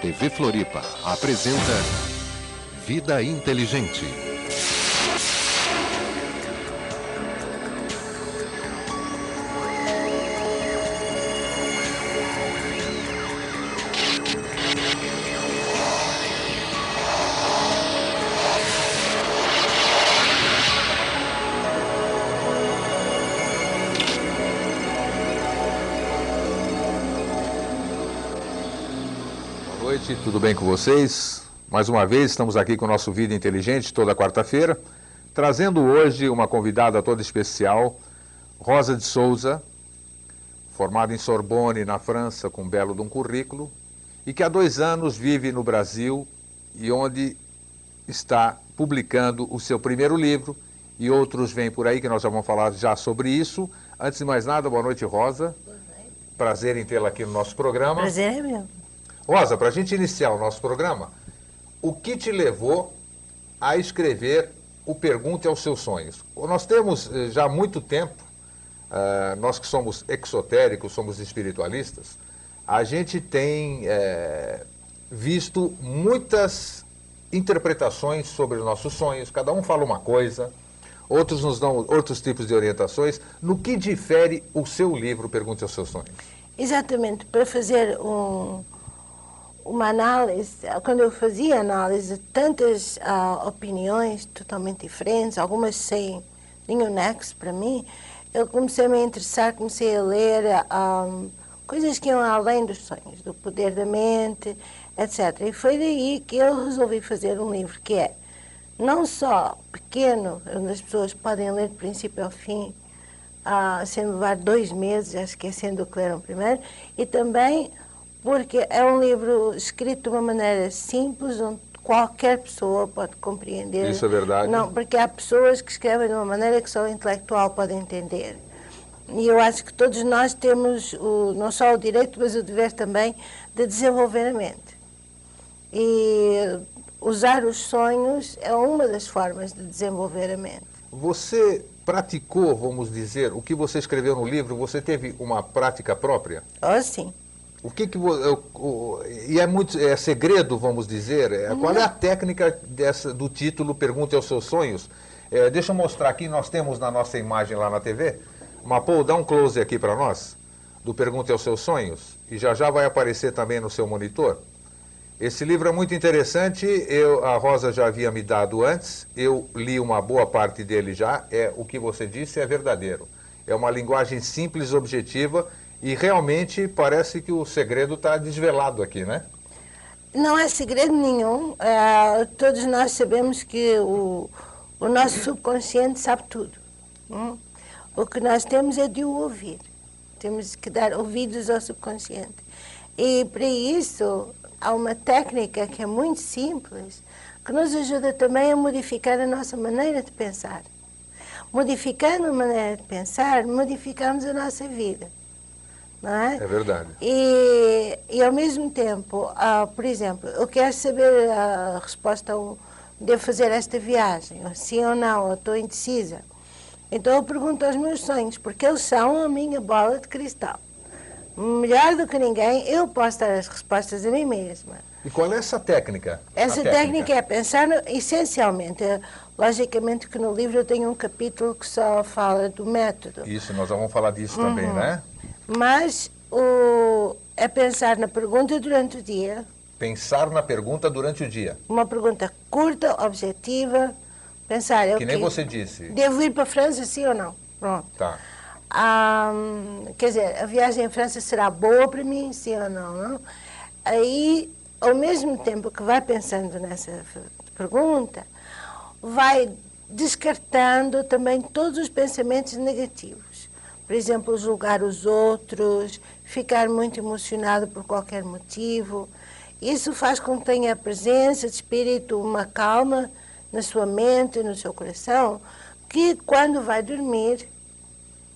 TV Floripa apresenta Vida Inteligente. Boa noite, tudo bem com vocês? Mais uma vez estamos aqui com o nosso Vida Inteligente toda quarta-feira, trazendo hoje uma convidada toda especial, Rosa de Souza, formada em Sorbonne, na França, com um belo de um currículo, e que há dois anos vive no Brasil e onde está publicando o seu primeiro livro, e outros vêm por aí que nós já vamos falar já sobre isso. Antes de mais nada, boa noite, Rosa. Prazer em tê-la aqui no nosso programa. Prazer é meu. Rosa, para a gente iniciar o nosso programa, o que te levou a escrever o Pergunte aos Seus Sonhos? Nós temos eh, já há muito tempo, ah, nós que somos exotéricos, somos espiritualistas, a gente tem eh, visto muitas interpretações sobre os nossos sonhos, cada um fala uma coisa, outros nos dão outros tipos de orientações. No que difere o seu livro Pergunte aos Seus Sonhos? Exatamente, para fazer um, uma análise, quando eu fazia análise de tantas ah, opiniões totalmente diferentes, algumas sem nenhum nexo para mim, eu comecei a me interessar, comecei a ler ah, coisas que iam além dos sonhos, do poder da mente, etc. E foi daí que eu resolvi fazer um livro que é não só pequeno, onde as pessoas podem ler do princípio ao fim, ah, sem levar dois meses, esquecendo o que leram primeiro, e também porque é um livro escrito de uma maneira simples, onde qualquer pessoa pode compreender. Isso é verdade. Não, porque há pessoas que escrevem de uma maneira que só o intelectual pode entender. E eu acho que todos nós temos o, não só o direito, mas o dever também de desenvolver a mente. E usar os sonhos é uma das formas de desenvolver a mente. Você praticou, vamos dizer, o que você escreveu no livro, você teve uma prática própria? Oh, sim. O que que eu- o- e é muito é segredo, vamos dizer. é, qual é a técnica dessa, do título Pergunte aos seus sonhos? É, deixa eu mostrar aqui, nós temos na nossa imagem lá na TV. Mapou, dá um close aqui para nós do Pergunte aos seus sonhos e já já vai aparecer também no seu monitor. Esse livro é muito interessante, eu, a Rosa já havia me dado antes, eu li uma boa parte dele já, é o que você disse é verdadeiro. É uma linguagem simples, objetiva e realmente parece que o segredo está desvelado aqui, né? Não é segredo nenhum. eh, todos nós sabemos que o, o nosso subconsciente sabe tudo. hum? O que nós temos é de o ouvir. Temos que dar ouvidos ao subconsciente. E para isso há uma técnica que é muito simples, que nos ajuda também a modificar a nossa maneira de pensar. Modificando a maneira de pensar, modificamos a nossa vida. Não é? É verdade. E, e ao mesmo tempo, ah, por exemplo, eu quero saber a resposta a um, devo fazer esta viagem, sim ou não, ou estou indecisa. Então eu pergunto aos meus sonhos, porque eles são a minha bola de cristal. Melhor do que ninguém, eu posso dar as respostas a mim mesma. E qual é essa técnica? Essa A técnica é pensar no- essencialmente. eh, Logicamente que no livro eu tenho um capítulo que só fala do método. Isso, nós vamos falar disso também, né? Mas o, é pensar na pergunta durante o dia, Pensar na pergunta durante o dia. uma pergunta curta, objetiva, pensar, eu Que nem que- você disse. devo ir para a França, sim ou não? Pronto. Tá. Ah, quer dizer, a viagem à França será boa para mim, sim ou não, não? Aí, ao mesmo tempo que vai pensando nessa pergunta, vai descartando também todos os pensamentos negativos. Por exemplo, julgar os outros, ficar muito emocionado por qualquer motivo. Isso faz com que tenha presença de espírito, uma calma na sua mente, no seu coração, que quando vai dormir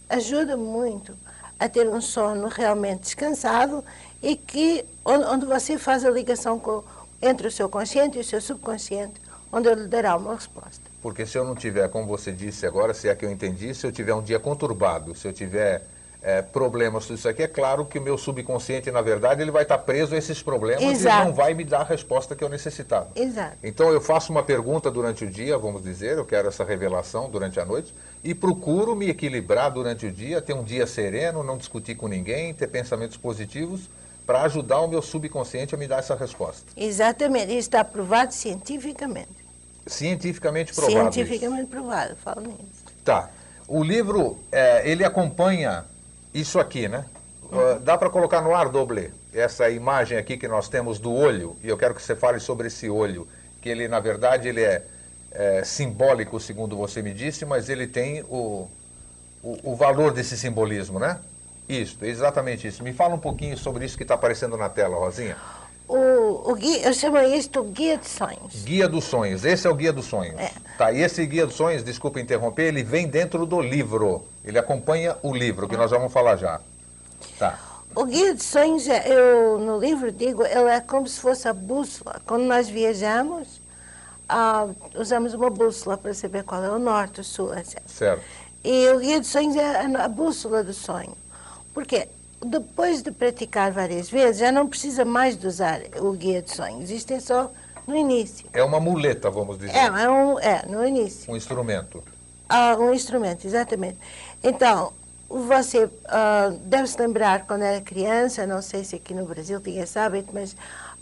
ajuda muito a ter um sono realmente descansado e que onde, você faz a ligação com, entre o seu consciente e o seu subconsciente, onde ele dará uma resposta. Porque se eu não tiver, como você disse agora, se é que eu entendi, se eu tiver um dia conturbado, se eu tiver é, problemas tudo isso aqui, é claro que o meu subconsciente, na verdade, ele vai estar preso a esses problemas Exato. e não vai me dar a resposta que eu necessitava. Exato. Então eu faço uma pergunta durante o dia, vamos dizer, eu quero essa revelação durante a noite, e procuro me equilibrar durante o dia, ter um dia sereno, não discutir com ninguém, ter pensamentos positivos, para ajudar o meu subconsciente a me dar essa resposta. Exatamente. Isso está provado cientificamente. Cientificamente provado. Cientificamente provado, falo nisso. Tá. O livro, é, ele acompanha isso aqui, né? Uh, dá para colocar no ar, Doble, essa imagem aqui que nós temos do olho, e eu quero que você fale sobre esse olho, que ele, na verdade, ele é, é simbólico, segundo você me disse, mas ele tem o, o, o valor desse simbolismo, né? Isso, exatamente isso. Me fala um pouquinho sobre isso que está aparecendo na tela, Rosinha. O, o guia, eu chamo isto guia de sonhos. Guia dos sonhos, esse é o guia dos sonhos. É. Tá, e esse guia dos sonhos, desculpa interromper, ele vem dentro do livro. Ele acompanha o livro, que nós já vamos falar já. Tá. O guia de sonhos, é- eu no livro digo, ele é como se fosse a bússola. Quando nós viajamos, ah, usamos uma bússola para saber qual é o norte, o sul, etc. Certo. E o guia de sonhos é a, bússola do sonho. Porque depois de praticar várias vezes, já não precisa mais de usar o guia de sonhos. Isto é só no início. É uma muleta, vamos dizer. É, é, um, é no início. Um instrumento. Ah, um instrumento, exatamente. Então, você ah, deve se lembrar quando era criança, não sei se aqui no Brasil tinha esse hábito, mas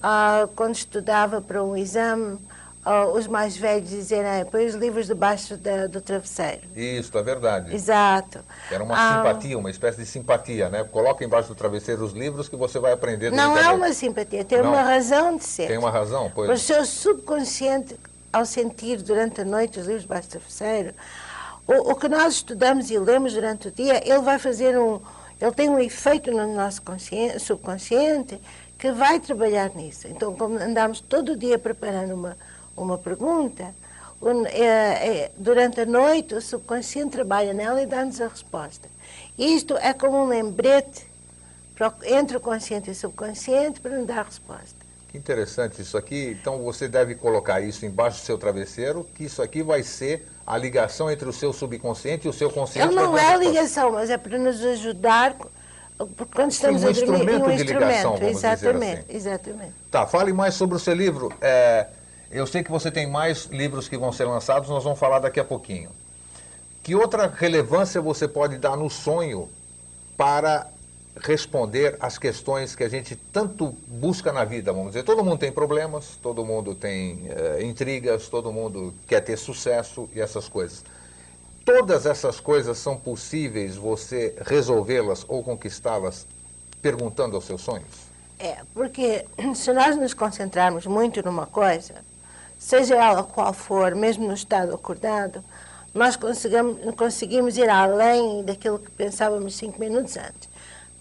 ah, quando estudava para um exame, ah, os mais velhos diziam, ah, põe os livros debaixo da- do travesseiro. Isso, é verdade. Exato. Era uma Ah, simpatia, uma espécie de simpatia, né? Coloca embaixo do travesseiro os livros que você vai aprender Não é uma simpatia, tem Não. uma razão de ser. Tem uma razão? O Pois. seu subconsciente, ao sentir durante a noite os livros debaixo do travesseiro, o, o que nós estudamos e lemos durante o dia, ele vai fazer um. Ele tem um efeito no nosso consciente, subconsciente que vai trabalhar nisso. Então, como andamos todo dia preparando uma, uma pergunta, é- é, durante a noite o subconsciente trabalha nela e dá-nos a resposta. Isto é como um lembrete entre o consciente e o subconsciente para nos dar a resposta. Que interessante isso aqui. Então você deve colocar isso embaixo do seu travesseiro, que isso aqui vai ser a ligação entre o seu subconsciente e o seu consciente. Ele vai não é a ligação, mas é para nos ajudar porque quando estamos um a dormir. instrumento um de ligação, vamos dizer exatamente, assim. exatamente. Tá, fale mais sobre o seu livro. É, eu sei que você tem mais livros que vão ser lançados, nós vamos falar daqui a pouquinho. Que outra relevância você pode dar no sonho para responder às questões que a gente tanto busca na vida? Vamos dizer, todo mundo tem problemas, todo mundo tem eh, intrigas, todo mundo quer ter sucesso e essas coisas. Todas essas coisas são possíveis você resolvê-las ou conquistá-las perguntando aos seus sonhos? É, porque se nós nos concentrarmos muito numa coisa, seja ela qual for, mesmo no estado acordado, nós conseguimos, conseguimos ir além daquilo que pensávamos cinco minutos antes.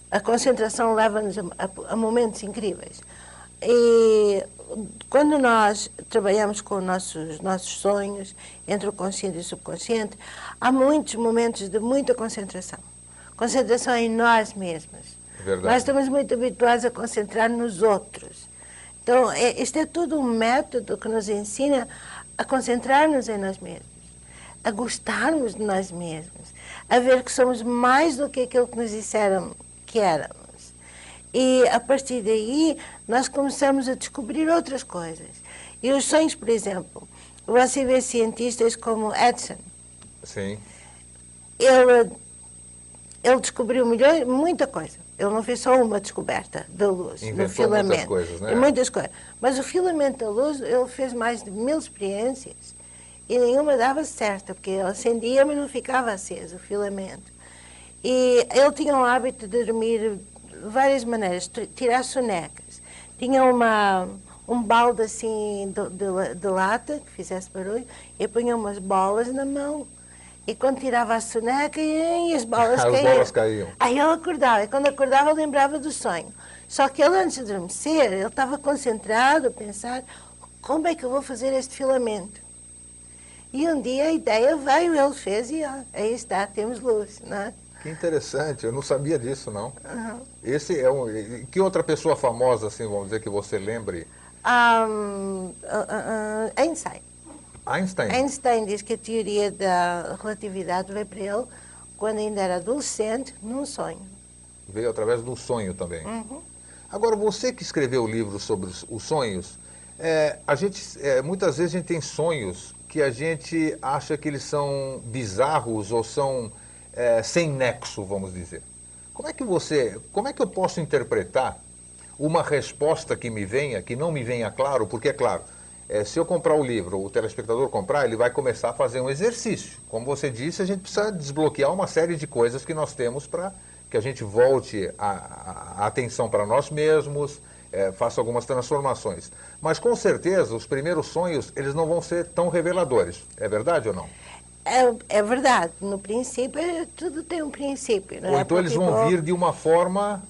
A concentração leva-nos a, a- a momentos incríveis. E quando nós trabalhamos com nossos, nossos sonhos, entre o consciente e o subconsciente, há muitos momentos de muita concentração. Concentração em nós mesmos. Verdade. Nós estamos muito habituados a concentrar nos outros. Então, é, isto é tudo um método que nos ensina a concentrar-nos em nós mesmos, a gostarmos de nós mesmos, a ver que somos mais do que aquilo que nos disseram que éramos. E a partir daí, nós começamos a descobrir outras coisas. E os sonhos, por exemplo, você vê cientistas como Edison, Sim. ele, ele descobriu muita coisa. Ele não fez só uma descoberta da luz, Inventou no filamento. muitas coisas, né? Muitas coisas. Mas o filamento da luz, ele fez mais de mil experiências e nenhuma dava certo, porque ele acendia, mas não ficava aceso o filamento. E ele tinha o hábito de dormir de várias maneiras, tirar sonecas. Tinha uma, um balde assim de, de de lata, que fizesse barulho, e punha umas bolas na mão. E quando tirava a soneca, e as bolas As caíam. bolas caíam. Aí ele acordava, e quando acordava lembrava do sonho. Só que ele antes de adormecer, ele estava concentrado a pensar, como é que eu vou fazer este filamento? E um dia a ideia veio, ele fez e ó, aí está, temos luz, não é? Que interessante, eu não sabia disso, não. Aham. Esse é um. Que outra pessoa famosa, assim, vamos dizer, que você lembre? Ah, ah, ah, Einstein. Einstein. Einstein diz que a teoria da relatividade veio para ele quando ainda era adolescente, num sonho. Veio através do sonho também. Uhum. Agora, você que escreveu o livro sobre os, os sonhos, é, a gente, é, muitas vezes a gente tem sonhos que a gente acha que eles são bizarros ou são é, sem nexo, vamos dizer. Como é que você, como é que eu posso interpretar uma resposta que me venha, que não me venha claro, porque é claro, é, se eu comprar o livro, o telespectador comprar, ele vai começar a fazer um exercício. Como você disse, a gente precisa desbloquear uma série de coisas que nós temos para que a gente volte a, a, atenção para nós mesmos, é, faça algumas transformações. Mas com certeza os primeiros sonhos eles não vão ser tão reveladores. É verdade ou não? É, é verdade. No princípio, é, tudo tem um princípio. Não ou é? então eles vão vir de uma forma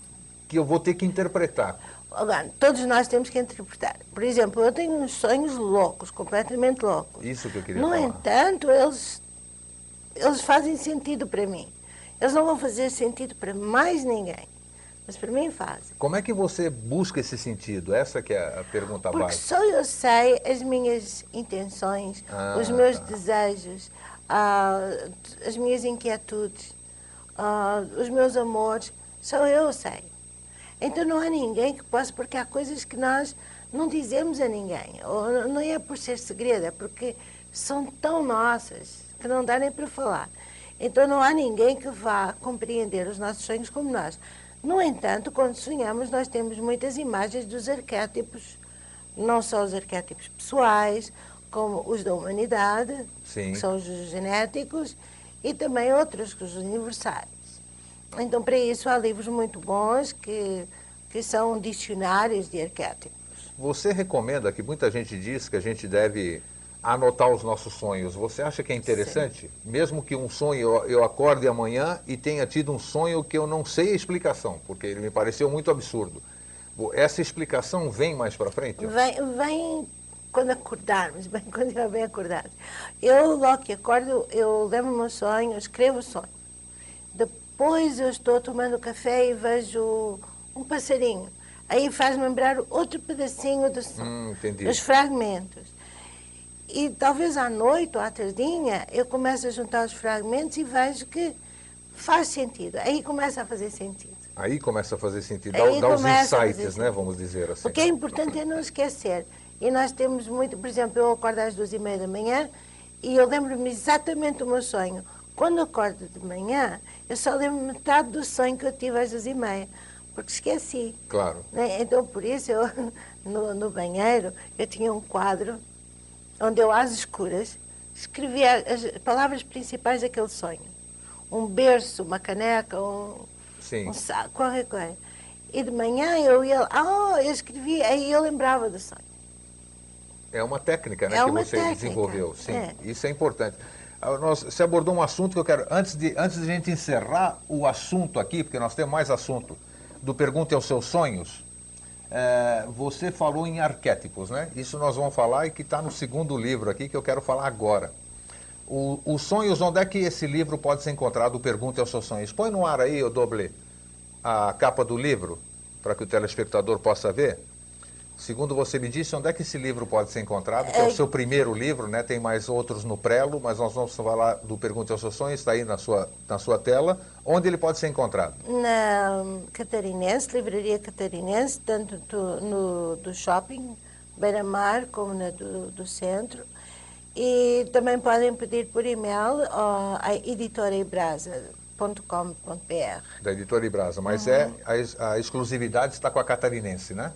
que eu vou ter que interpretar. Agora, todos nós temos que interpretar. Por exemplo, eu tenho uns sonhos loucos, completamente loucos. Isso que eu queria No falar. entanto, eles, eles fazem sentido para mim. Eles não vão fazer sentido para mais ninguém, mas para mim fazem. Como é que você busca esse sentido? Essa que é a pergunta Porque básica. só eu sei as minhas intenções, Ah, os meus tá. desejos, ah, as minhas inquietudes, ah, os meus amores, só eu sei. Então não há ninguém que possa, porque há coisas que nós não dizemos a ninguém. Ou não é por ser segredo, é porque são tão nossas que não dá nem para falar. Então não há ninguém que vá compreender os nossos sonhos como nós. No entanto, quando sonhamos, nós temos muitas imagens dos arquétipos, não só os arquétipos pessoais, como os da humanidade, Sim. que são os genéticos, e também outros, que os universais. Então, para isso, há livros muito bons que, que são dicionários de arquétipos. Você recomenda que muita gente diz que a gente deve anotar os nossos sonhos. Você acha que é interessante? Mesmo que um sonho eu, acorde amanhã e tenha tido um sonho que eu não sei a explicação, porque ele me pareceu muito absurdo. Essa explicação vem mais para frente? Vem, vem quando acordarmos, bem quando eu bem acordado. Eu, logo que acordo, eu lembro o meu sonho, eu escrevo o sonho. Depois eu estou tomando café e vejo um passarinho. Aí faz-me lembrar outro pedacinho do sonho. Hum, os fragmentos. E talvez à noite ou à tardinha eu começo a juntar os fragmentos e vejo que faz sentido. Aí começa a fazer sentido. Aí começa a fazer sentido, dá, Aí dá os insights, né, vamos dizer assim. O que é importante é não esquecer. E nós temos muito, por exemplo, eu acordo às duas e meia da manhã e eu lembro-me exatamente do meu sonho. Quando acordo de manhã, eu só lembro metade do sonho que eu tive às duas e meia, porque esqueci. Claro. Né? Então, por isso, eu, no, no banheiro, eu tinha um quadro onde eu, às escuras, escrevia as palavras principais daquele sonho. Um berço, uma caneca, um, Sim. um saco, qualquer coisa. E de manhã eu ia, ah, eu escrevia, aí eu lembrava do sonho. É uma técnica né, É que uma você técnica, desenvolveu. Sim, é. isso é importante. Ah, Nós, você abordou um assunto que eu quero, antes de, antes de a gente encerrar o assunto aqui, porque nós temos mais assunto, do Pergunte aos Seus Sonhos, eh, você falou em arquétipos, né? Isso nós vamos falar e que está no segundo livro aqui que eu quero falar agora. O- os sonhos, onde é que esse livro pode ser encontrado, Pergunte aos Seus Sonhos? Põe no ar aí, o Doble, a capa do livro, para que o telespectador possa ver. Segundo você me disse, onde é que esse livro pode ser encontrado? Que é o É- seu primeiro livro, né? Tem mais outros no prelo, mas nós vamos falar do Pergunte aos Seus Sonhos, está aí na sua, na sua tela. Onde ele pode ser encontrado? Na Catarinense, Livraria Catarinense, tanto do, no, do shopping, Beira-Mar, como na do, do centro. E também podem pedir por e-mail a editoraibrasa.com.br. Da editora Ibrasa. Mas Uhum. é a, a exclusividade está com a catarinense, né?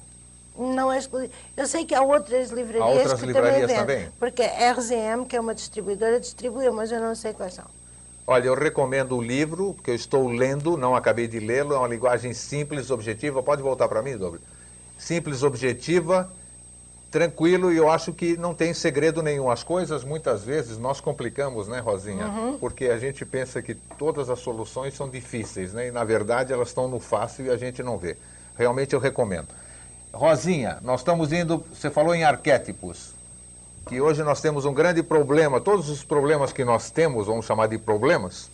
Não é exclusivo. Eu sei que há outras livrarias Há outras que livrarias também também? vendem. Porque a RZM, que é uma distribuidora, distribuiu, mas eu não sei quais são. Olha, eu recomendo o livro, que eu estou lendo, não acabei de lê-lo, é uma linguagem simples, objetiva. Pode voltar para mim, Dobre? Simples, objetiva, tranquilo e eu acho que não tem segredo nenhum. As coisas, muitas vezes, nós complicamos, né, Rosinha? Porque a gente pensa que todas as soluções são difíceis, né? E, na verdade, elas estão no fácil e a gente não vê. Realmente eu recomendo. Rosinha, nós estamos indo, você falou em arquétipos que hoje nós temos um grande problema. Todos os problemas que nós temos, vamos chamar de problemas,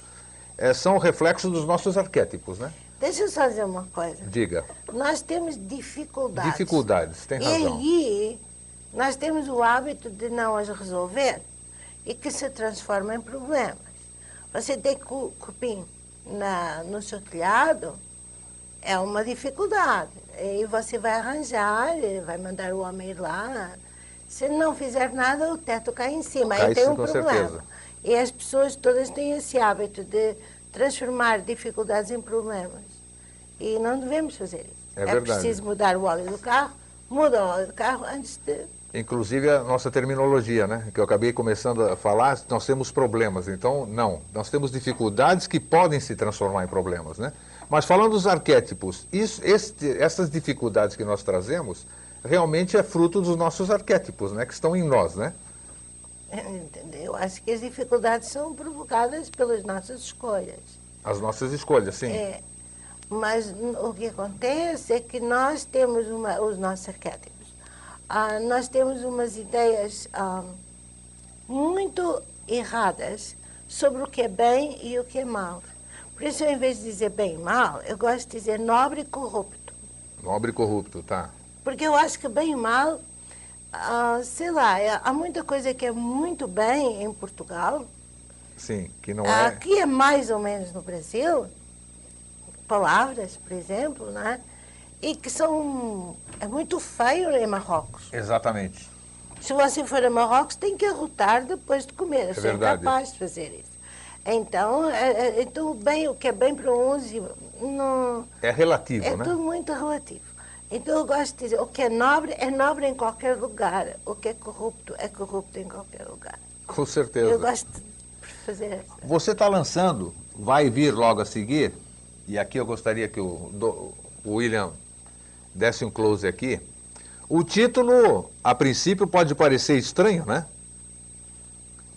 eh, são reflexos dos nossos arquétipos, né? Deixa eu dizer uma coisa. Diga. Nós temos dificuldades. Dificuldades, tem E razão. aí, nós temos o hábito de não as resolver e que se transformam em problemas. Você cu- cupim na, no seu telhado é uma dificuldade. E você vai arranjar, vai mandar o homem ir lá. Se não fizer nada, o teto cai em cima. Cai Aí tem um com problema. certeza. E as pessoas todas têm esse hábito de transformar dificuldades em problemas. E não devemos fazer isso. É verdade. preciso mudar o óleo do carro, muda o óleo do carro antes de. Inclusive a nossa terminologia, né? Que eu acabei começando a falar, nós temos problemas. Então, não. Nós temos dificuldades que podem se transformar em problemas, né? Mas falando dos arquétipos, isso, este, essas dificuldades que nós trazemos realmente é fruto dos nossos arquétipos, né? Que estão em nós, né? Entendeu? Eu acho que as dificuldades são provocadas pelas nossas escolhas. As nossas escolhas, sim. É, mas o que acontece é que nós temos uma, os nossos arquétipos. Ah, nós temos umas ideias ah, muito erradas sobre o que é bem e o que é mal. Por isso, ao invés de dizer bem e mal, eu gosto de dizer nobre e corrupto. Nobre e corrupto, tá. Porque eu acho que bem e mal, ah, sei lá, é- há muita coisa que é muito bem em Portugal, Sim, que não é. Aqui é mais ou menos no Brasil, palavras, por exemplo, né? e que são. É muito feio em Marrocos. Exatamente. Se você for a Marrocos, tem que arrotar depois de comer. Eu sou verdade. incapaz de fazer isso. Então, é, é, então bem, o que é bem para uns e não, É relativo, é né? tudo muito relativo. Então eu gosto de dizer, o que é nobre é nobre em qualquer lugar, o que é corrupto é corrupto em qualquer lugar. Com certeza. Eu gosto de fazer essa. Você está lançando, vai vir logo a seguir, e aqui eu gostaria que o, do- o William desse um close aqui. O título, a princípio, pode parecer estranho, né?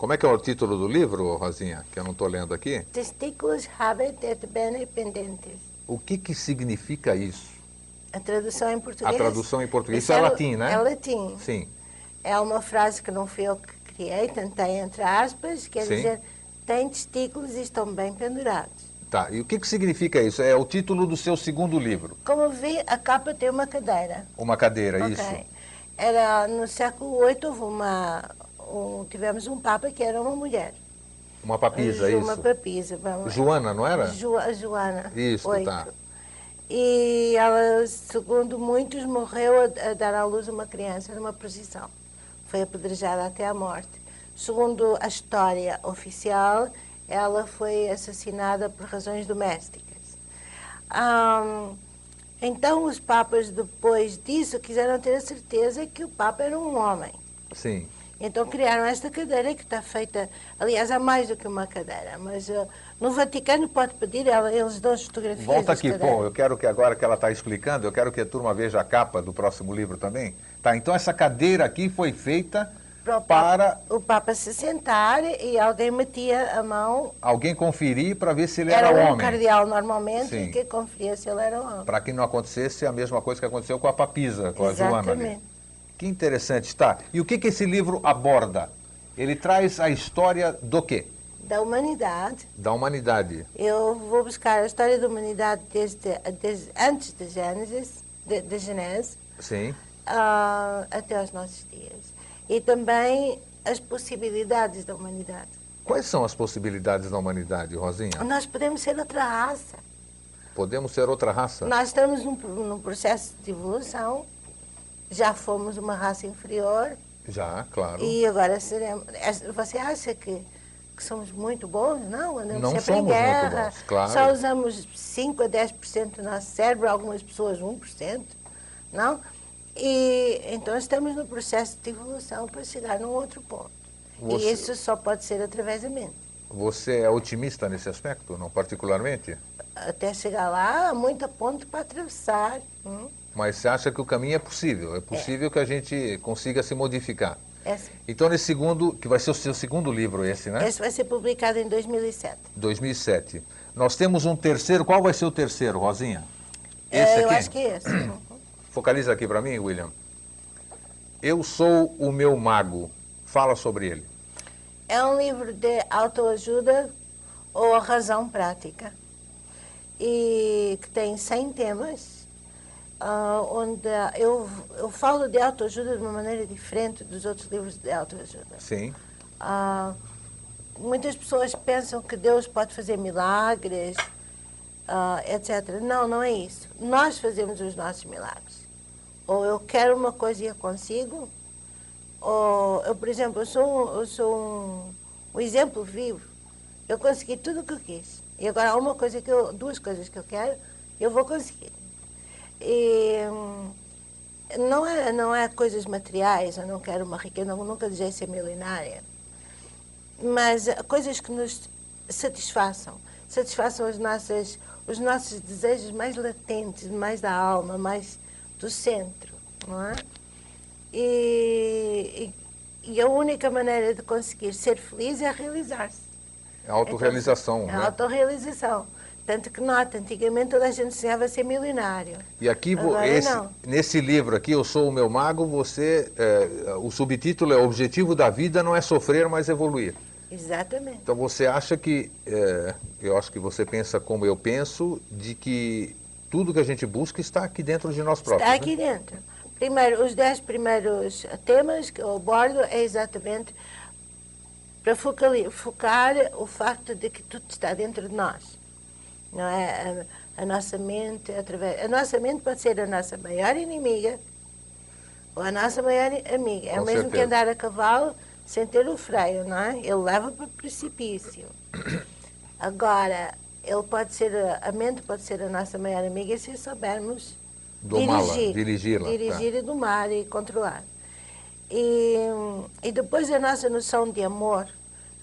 Como é que é o título do livro, Rosinha, que eu não estou lendo aqui? Testículos habet et bene pendentes. O que, que significa isso? A tradução em português. A tradução em português. Isso Isso é latim, né? É latim. Sim. É uma frase que não fui eu que criei, tentei entre aspas, quer Sim. dizer, tem testículos e estão bem pendurados. Tá. E o que, que significa isso? É o título do seu segundo livro. Como vi, a capa tem uma cadeira. Uma cadeira, Ok. isso. Era no século VIII houve uma, um- tivemos um papa que era uma mulher. Uma papisa, Uma isso. papisa, vamos. Joana, não era? Jo- Joana. Isso, tá. E ela, segundo muitos, morreu a, a dar à luz uma criança numa procissão. Foi apedrejada até à morte. Segundo a história oficial, ela foi assassinada por razões domésticas. Ahm, então, os papas, depois disso, quiseram ter a certeza que o papa era um homem. Sim. Então criaram esta cadeira que está feita, aliás, há mais do que uma cadeira, mas eh, no Vaticano pode pedir, ela, eles dão as fotografias Volta aqui, pô. Eu quero que agora que ela está explicando, eu quero que a turma veja a capa do próximo livro também. Tá, então essa cadeira aqui foi feita Para o para Papa, o Papa se sentar e alguém metia a mão, alguém conferir para ver se ele era, era, um homem. cardeal normalmente, Sim. que conferia se ele era homem. Para que não acontecesse a mesma coisa que aconteceu com a papisa, com a Joana. Exatamente. Que interessante, tá. E o que, que esse livro aborda? Ele traz a história do quê? Da humanidade. Da humanidade. Eu vou buscar a história da humanidade desde, desde antes da Gênesis, de, de Genese, Sim. ah, até aos nossos dias. E também as possibilidades da humanidade. Quais são as possibilidades da humanidade, Rosinha? Nós podemos ser outra raça. Podemos ser outra raça? Nós estamos num, num processo de evolução. Já fomos uma raça inferior Já, claro. e agora seremos. é, Você acha que, que somos muito bons? Não, andamos Não sempre somos em muito guerra. bons, claro. Só usamos 5 a 10% do nosso cérebro, algumas pessoas 1%. Não? E então estamos no processo de evolução para chegar num outro ponto. Você- E isso só pode ser através da mente. Você é otimista nesse aspecto, não particularmente? Até chegar lá, há muita ponte para atravessar. hum? Mas você acha que o caminho é possível? É possível que a gente consiga se modificar. Esse, Então, nesse segundo, que vai ser o seu segundo livro esse, né? esse vai ser publicado em 2007. 2007. Nós temos um terceiro. Qual vai ser o terceiro, Rosinha? É, Esse eu aqui? acho que é esse. Focaliza aqui para mim, William. Eu sou o meu mago. Fala sobre ele. É um livro de autoajuda ou razão prática. E que tem 100 temas, ah, onde eu, eu falo de autoajuda de uma maneira diferente dos outros livros de autoajuda. Sim. Ah, muitas pessoas pensam que Deus pode fazer milagres, uh, etc. Não, não é isso. Nós fazemos os nossos milagres. Ou eu quero uma coisa e eu consigo, ou eu, por exemplo, eu sou, eu sou um, um exemplo vivo. Eu consegui tudo o que eu quis. E agora há uma coisa que eu, duas coisas que eu quero, eu vou conseguir. E hum, não é, não é coisas materiais, eu não quero uma riqueza, eu nunca desejei ser milionária. Mas coisas que nos satisfaçam, satisfaçam as nossas, os nossos desejos mais latentes, mais da alma, mais do centro, não é? E, e, e a única maneira de conseguir ser feliz é realizar-se. É a autorrealização, então, né? É a autorrealização. Tanto que nota, antigamente toda a gente sonhava ser milionário. E aqui, Agora, esse, nesse livro aqui, Eu Sou o Meu Mago, você, é, o subtítulo é O Objetivo da Vida não é sofrer, mas evoluir. Exatamente. Então você acha que, é, eu acho que você pensa como eu penso, de que tudo que a gente busca está aqui dentro de nós próprios. Está aqui né? dentro. Primeiro, os dez primeiros temas que eu abordo é exatamente para focar o facto de que tudo está dentro de nós. Não é? A, a nossa mente, através, a nossa mente pode ser a nossa maior inimiga ou a nossa maior amiga. É o mesmo que andar a cavalo sem ter o freio, não é? Ele leva para o precipício. Agora, ele pode ser, a- mente pode ser a nossa maior amiga se soubermos dirigir, tá. dirigir e domar e controlar. E, e depois a nossa noção de amor,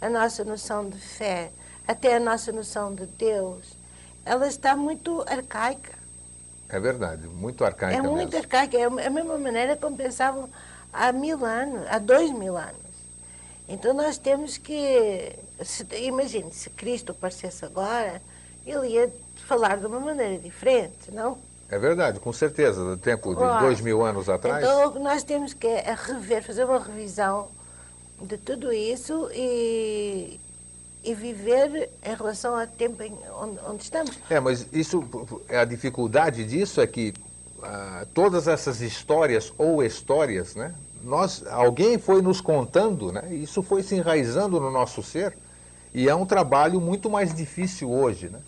a nossa noção de fé, até a nossa noção de Deus, ela está muito arcaica. É verdade, muito arcaica é muito mesmo. arcaica, é a mesma maneira como pensavam há mil anos, há dois mil anos. Então nós temos que, se, imagine, se Cristo aparecesse agora, ele ia falar de uma maneira diferente, não? É verdade, com certeza, do tempo de dois mil anos atrás. Então nós temos que é rever, fazer uma revisão de tudo isso e, e viver em relação ao tempo em onde, onde estamos. É, mas isso, a dificuldade disso é que ah, todas essas histórias ou histórias, né? Nós, alguém foi nos contando, né? Isso foi se enraizando no nosso ser e é um trabalho muito mais difícil hoje, né?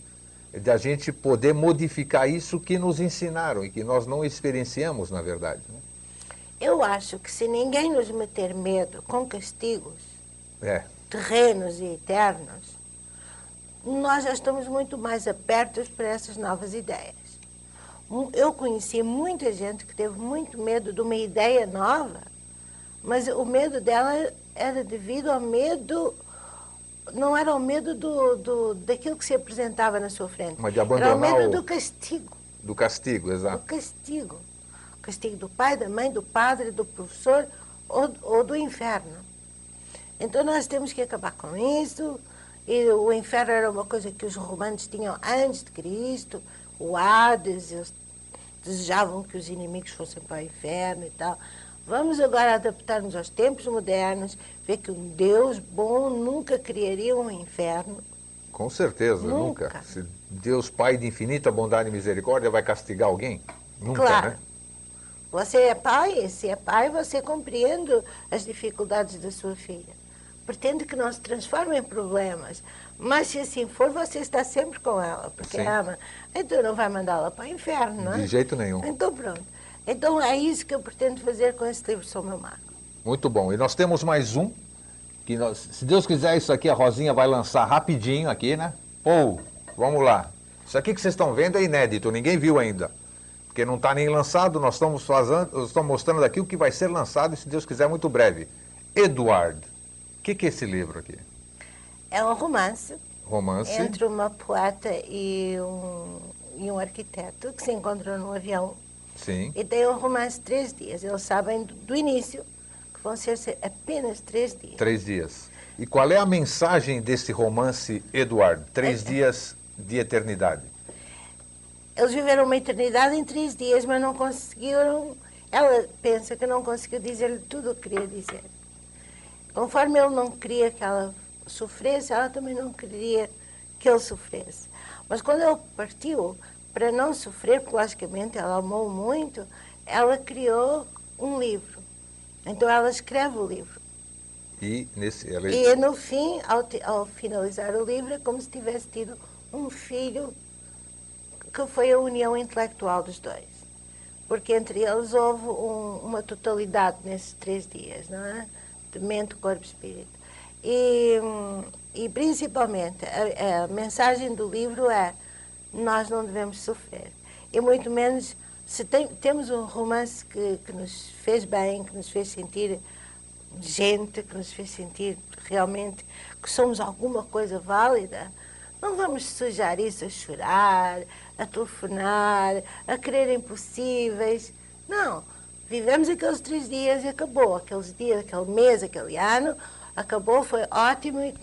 De a gente poder modificar isso que nos ensinaram e que nós não experienciamos, na verdade. né? Eu acho que se ninguém nos meter medo com castigos É, terrenos e eternos, nós já estamos muito mais abertos para essas novas ideias. Eu conheci muita gente que teve muito medo de uma ideia nova, mas o medo dela era devido ao medo, não era o medo do, do, daquilo que se apresentava na sua frente, Mas de era o abandonar medo do castigo. do castigo, exato. castigo. O castigo do pai, da mãe, do padre, do professor ou, ou do inferno. Então nós temos que acabar com isso. E o inferno era uma coisa que os romanos tinham antes de Cristo, o Hades, eles desejavam que os inimigos fossem para o inferno e tal. Vamos agora adaptar-nos aos tempos modernos, ver que um Deus bom nunca criaria um inferno. Com certeza, Nunca. nunca. Se Deus, Pai de infinita bondade e misericórdia, vai castigar alguém? Nunca, Claro. né? Você é pai, se é pai, você compreende as dificuldades da sua filha. Pretende que não se transforme em problemas. Mas se assim for, você está sempre com ela, porque Sim. ama. Então não vai mandá-la para o inferno, não é? De jeito nenhum. Então pronto. Então é isso que eu pretendo fazer com esse livro Sou Meu Mago. Muito bom. E nós temos mais um, que nós, se Deus quiser, isso aqui a Rosinha vai lançar rapidinho aqui, né? Ou, vamos lá. Isso aqui que vocês estão vendo é inédito, ninguém viu ainda. Porque não está nem lançado, nós estamos, fazendo, estamos mostrando aqui o que vai ser lançado, e se Deus quiser, muito breve. Eduard. O que, que é esse livro aqui? É um romance Romance. entre uma poeta e um, e um arquiteto que se encontram num avião Sim. E tem um romance de três dias. Eles sabem do, do início que vão ser se- apenas três dias. Três dias. E qual é a mensagem desse romance, Eduard? Três É- dias de eternidade. Eles viveram uma eternidade em três dias, mas não conseguiram. Ela pensa que não conseguiu dizer-lhe tudo o que queria dizer. Conforme ele não queria que ela sofresse, ela também não queria que ele sofresse. Mas quando ele partiu, para não sofrer, porque logicamente ela amou muito, ela criou um livro. Então ela escreve o livro. E, nesse, ela... e no fim, ao, ao, finalizar o livro, é como se tivesse tido um filho que foi a união intelectual dos dois. Porque entre eles houve um, uma totalidade nesses três dias, não é? De mente, corpo e espírito. E, e principalmente, a, a mensagem do livro é: nós não devemos sofrer. E muito menos se tem, temos um romance que, que nos fez bem, que nos fez sentir gente, que nos fez sentir realmente que somos alguma coisa válida, não vamos sujar isso a chorar, a telefonar, a querer impossíveis. Não. Vivemos aqueles três dias e acabou. Aqueles dias, aquele mês, aquele ano, acabou, foi ótimo. E,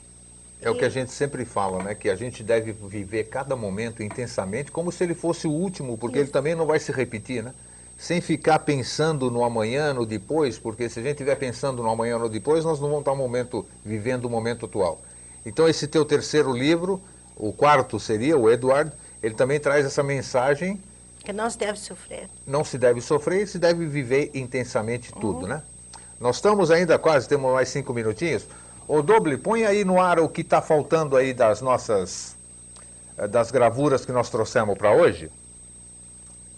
é o que a gente sempre fala, né? Que a gente deve viver cada momento intensamente, como se ele fosse o último, porque Isso. ele também não vai se repetir, né? Sem ficar pensando no amanhã, no depois, porque se a gente estiver pensando no amanhã, no depois, nós não vamos estar um momento, vivendo o momento atual. Então, esse teu terceiro livro, o quarto seria, o Edward, ele também traz essa mensagem. Que não se deve sofrer. Não se deve sofrer, se deve viver intensamente tudo, uhum. né? Nós estamos ainda quase, temos mais cinco minutinhos. Ô Doble, põe aí no ar o que está faltando aí das nossas, eh, das gravuras que nós trouxemos para hoje.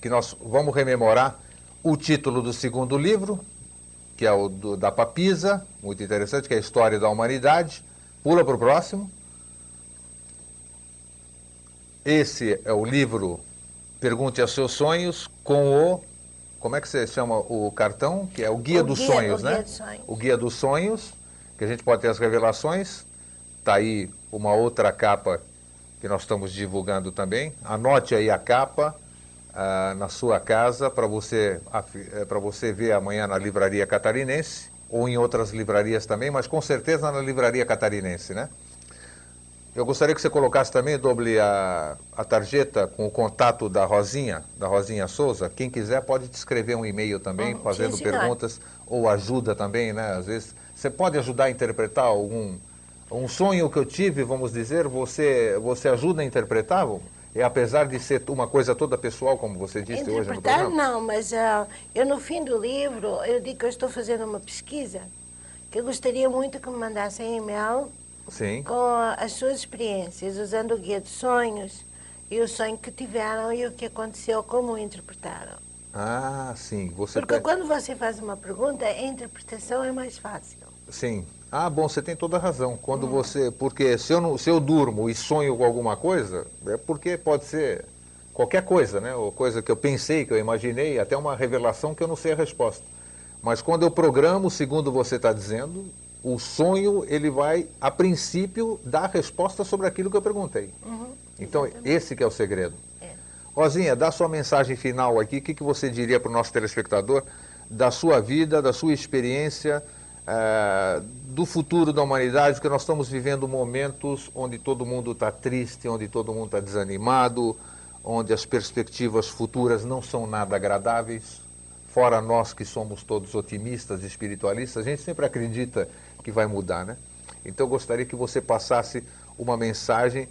Que nós vamos rememorar o título do segundo livro, que é o do, da Papisa, muito interessante, que é a História da Humanidade. Pula para o próximo. Esse é o livro Pergunte aos Seus Sonhos com o como é que você chama o cartão? Que é o Guia o dos guia, Sonhos, o né? Guia dos sonhos. O Guia dos Sonhos, que a gente pode ter as revelações. Está aí uma outra capa que nós estamos divulgando também. Anote aí a capa ah, na sua casa para você, eh, para você ver amanhã na Livraria Catarinense ou em outras livrarias também, mas com certeza na Livraria Catarinense, né? Eu gostaria que você colocasse também, Doble, a, a tarjeta com o contato da Rosinha, da Rosinha Souza. Quem quiser pode te escrever um e-mail também, uhum, fazendo perguntas, ou ajuda também, né? Às vezes, você pode ajudar a interpretar algum um sonho que eu tive, vamos dizer, você, você ajuda a interpretar? E apesar de ser uma coisa toda pessoal, como você disse hoje no programa? não, mas uh, eu no fim do livro, eu digo que eu estou fazendo uma pesquisa, que eu gostaria muito que me mandassem e-mail Sim. com as suas experiências, usando o guia de sonhos e o sonho que tiveram e o que aconteceu, como o interpretaram. Ah, sim. Você Porque tem... quando você faz uma pergunta, a interpretação é mais fácil. Sim. Ah, bom, você tem toda a razão. Quando hum. você, porque se eu, não, se eu durmo e sonho com alguma coisa, é porque pode ser qualquer coisa, né? Ou coisa que eu pensei, que eu imaginei, até uma revelação que eu não sei a resposta. Mas quando eu programo, segundo você está dizendo, o sonho ele vai, a princípio, dar resposta sobre aquilo que eu perguntei. Uhum, então, esse que é o segredo. É. Rosinha, dá sua mensagem final aqui. O que, que você diria para o nosso telespectador da sua vida, da sua experiência, uh, do futuro da humanidade? Porque nós estamos vivendo momentos onde todo mundo está triste, onde todo mundo está desanimado, onde as perspectivas futuras não são nada agradáveis. Fora nós que somos todos otimistas, espiritualistas, a gente sempre acredita que vai mudar, né? Então eu gostaria que você passasse uma mensagem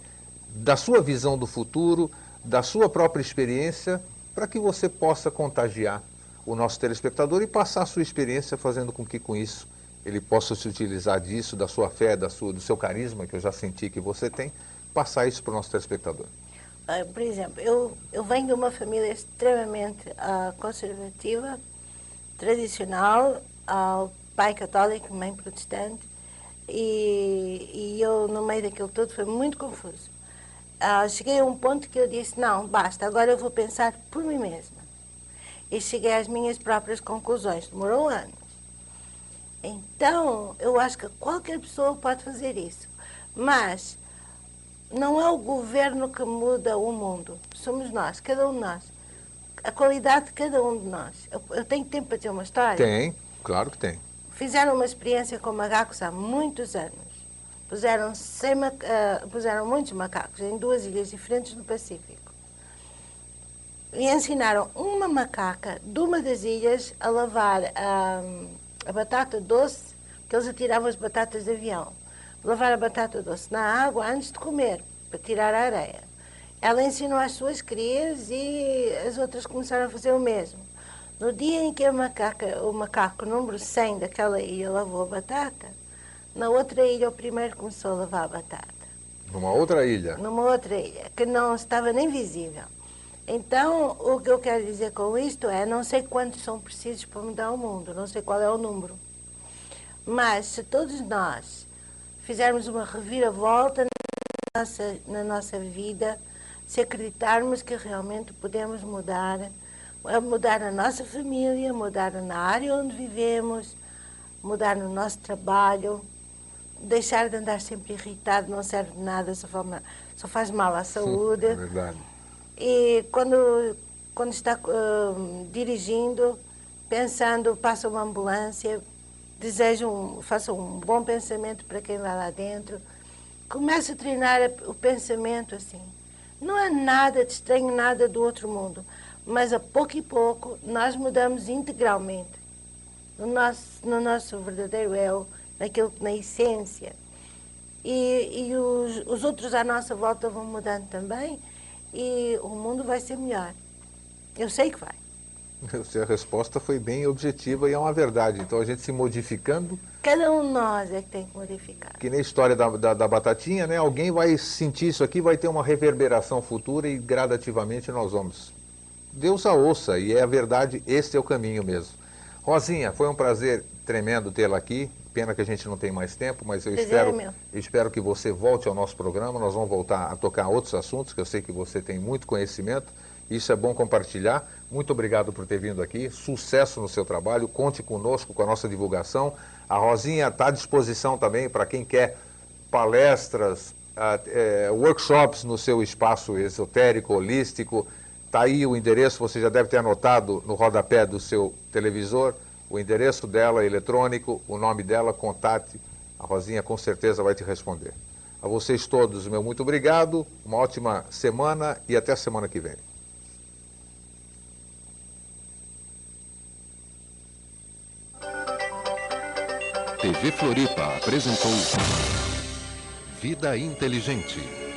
da sua visão do futuro, da sua própria experiência, para que você possa contagiar o nosso telespectador e passar a sua experiência, fazendo com que com isso ele possa se utilizar disso, da sua fé, da sua, do seu carisma, que eu já senti que você tem, passar isso para o nosso telespectador. Ah, por exemplo, eu, eu venho de uma família extremamente uh, conservativa, tradicional, uh, pai católico, mãe protestante, e, e eu, no meio daquilo tudo, foi muito confuso. Uh, cheguei a um ponto que eu disse: não, basta, agora eu vou pensar por mim mesma. E cheguei às minhas próprias conclusões. Demorou anos. Então, eu acho que qualquer pessoa pode fazer isso. Mas não é o governo que muda o mundo, somos nós, cada um de nós. A qualidade de cada um de nós. Eu, eu tenho tempo para dizer uma história? Tem, claro que tem fizeram uma experiência com macacos há muitos anos. Puseram, sem, uh, puseram muitos macacos em duas ilhas diferentes do Pacífico. E ensinaram uma macaca de uma das ilhas a lavar a, a batata doce, que eles atiravam as batatas de avião. Lavar a batata doce na água antes de comer, para tirar a areia. Ela ensinou às suas crias e as outras começaram a fazer o mesmo. No dia em que a macaca, o macaco número 100 daquela ilha lavou a batata, na outra ilha o primeiro começou a lavar a batata. Numa outra ilha? Numa outra ilha, que não estava nem visível. Então, o que eu quero dizer com isto é, não sei quantos são precisos para mudar o mundo, não sei qual é o número. Mas se todos nós fizermos uma reviravolta na nossa, na nossa vida, se acreditarmos que realmente podemos mudar, mudar a nossa família, mudar na área onde vivemos, mudar no nosso trabalho, deixar de andar sempre irritado, não serve de nada, só faz, só faz mal à saúde. É verdade. E quando, quando está uh, dirigindo, pensando, passa uma ambulância, deseja um, faça um bom pensamento para quem vai lá dentro. Comece a treinar o pensamento assim. Não é nada de estranho, nada do outro mundo. Mas a pouco e pouco nós mudamos integralmente no nosso, no nosso verdadeiro eu, naquilo, na essência. E, e os, os outros à nossa volta vão mudando também e o mundo vai ser melhor. Eu sei que vai. A resposta foi bem objetiva e é uma verdade. Então a gente se modificando. Cada um de nós é que tem que modificar. Que nem a história da, da, da, batatinha, né? Alguém vai sentir isso aqui, vai ter uma reverberação futura e gradativamente nós vamos. Deus a ouça e é a verdade, este é o caminho mesmo. Rosinha, foi um prazer tremendo tê-la aqui. Pena que a gente não tem mais tempo, mas eu espero, é espero que você volte ao nosso programa. Nós vamos voltar a tocar outros assuntos, que eu sei que você tem muito conhecimento. Isso é bom compartilhar. Muito obrigado por ter vindo aqui. Sucesso no seu trabalho. Conte conosco com a nossa divulgação. A Rosinha está à disposição também para quem quer palestras, uh, uh, workshops no seu espaço esotérico, holístico. Está aí o endereço, você já deve ter anotado no rodapé do seu televisor o endereço dela eletrônico, o nome dela, contate. A Rosinha com certeza vai te responder. A vocês todos, meu muito obrigado, uma ótima semana e até a semana que vem. TV Floripa apresentou Vida Inteligente.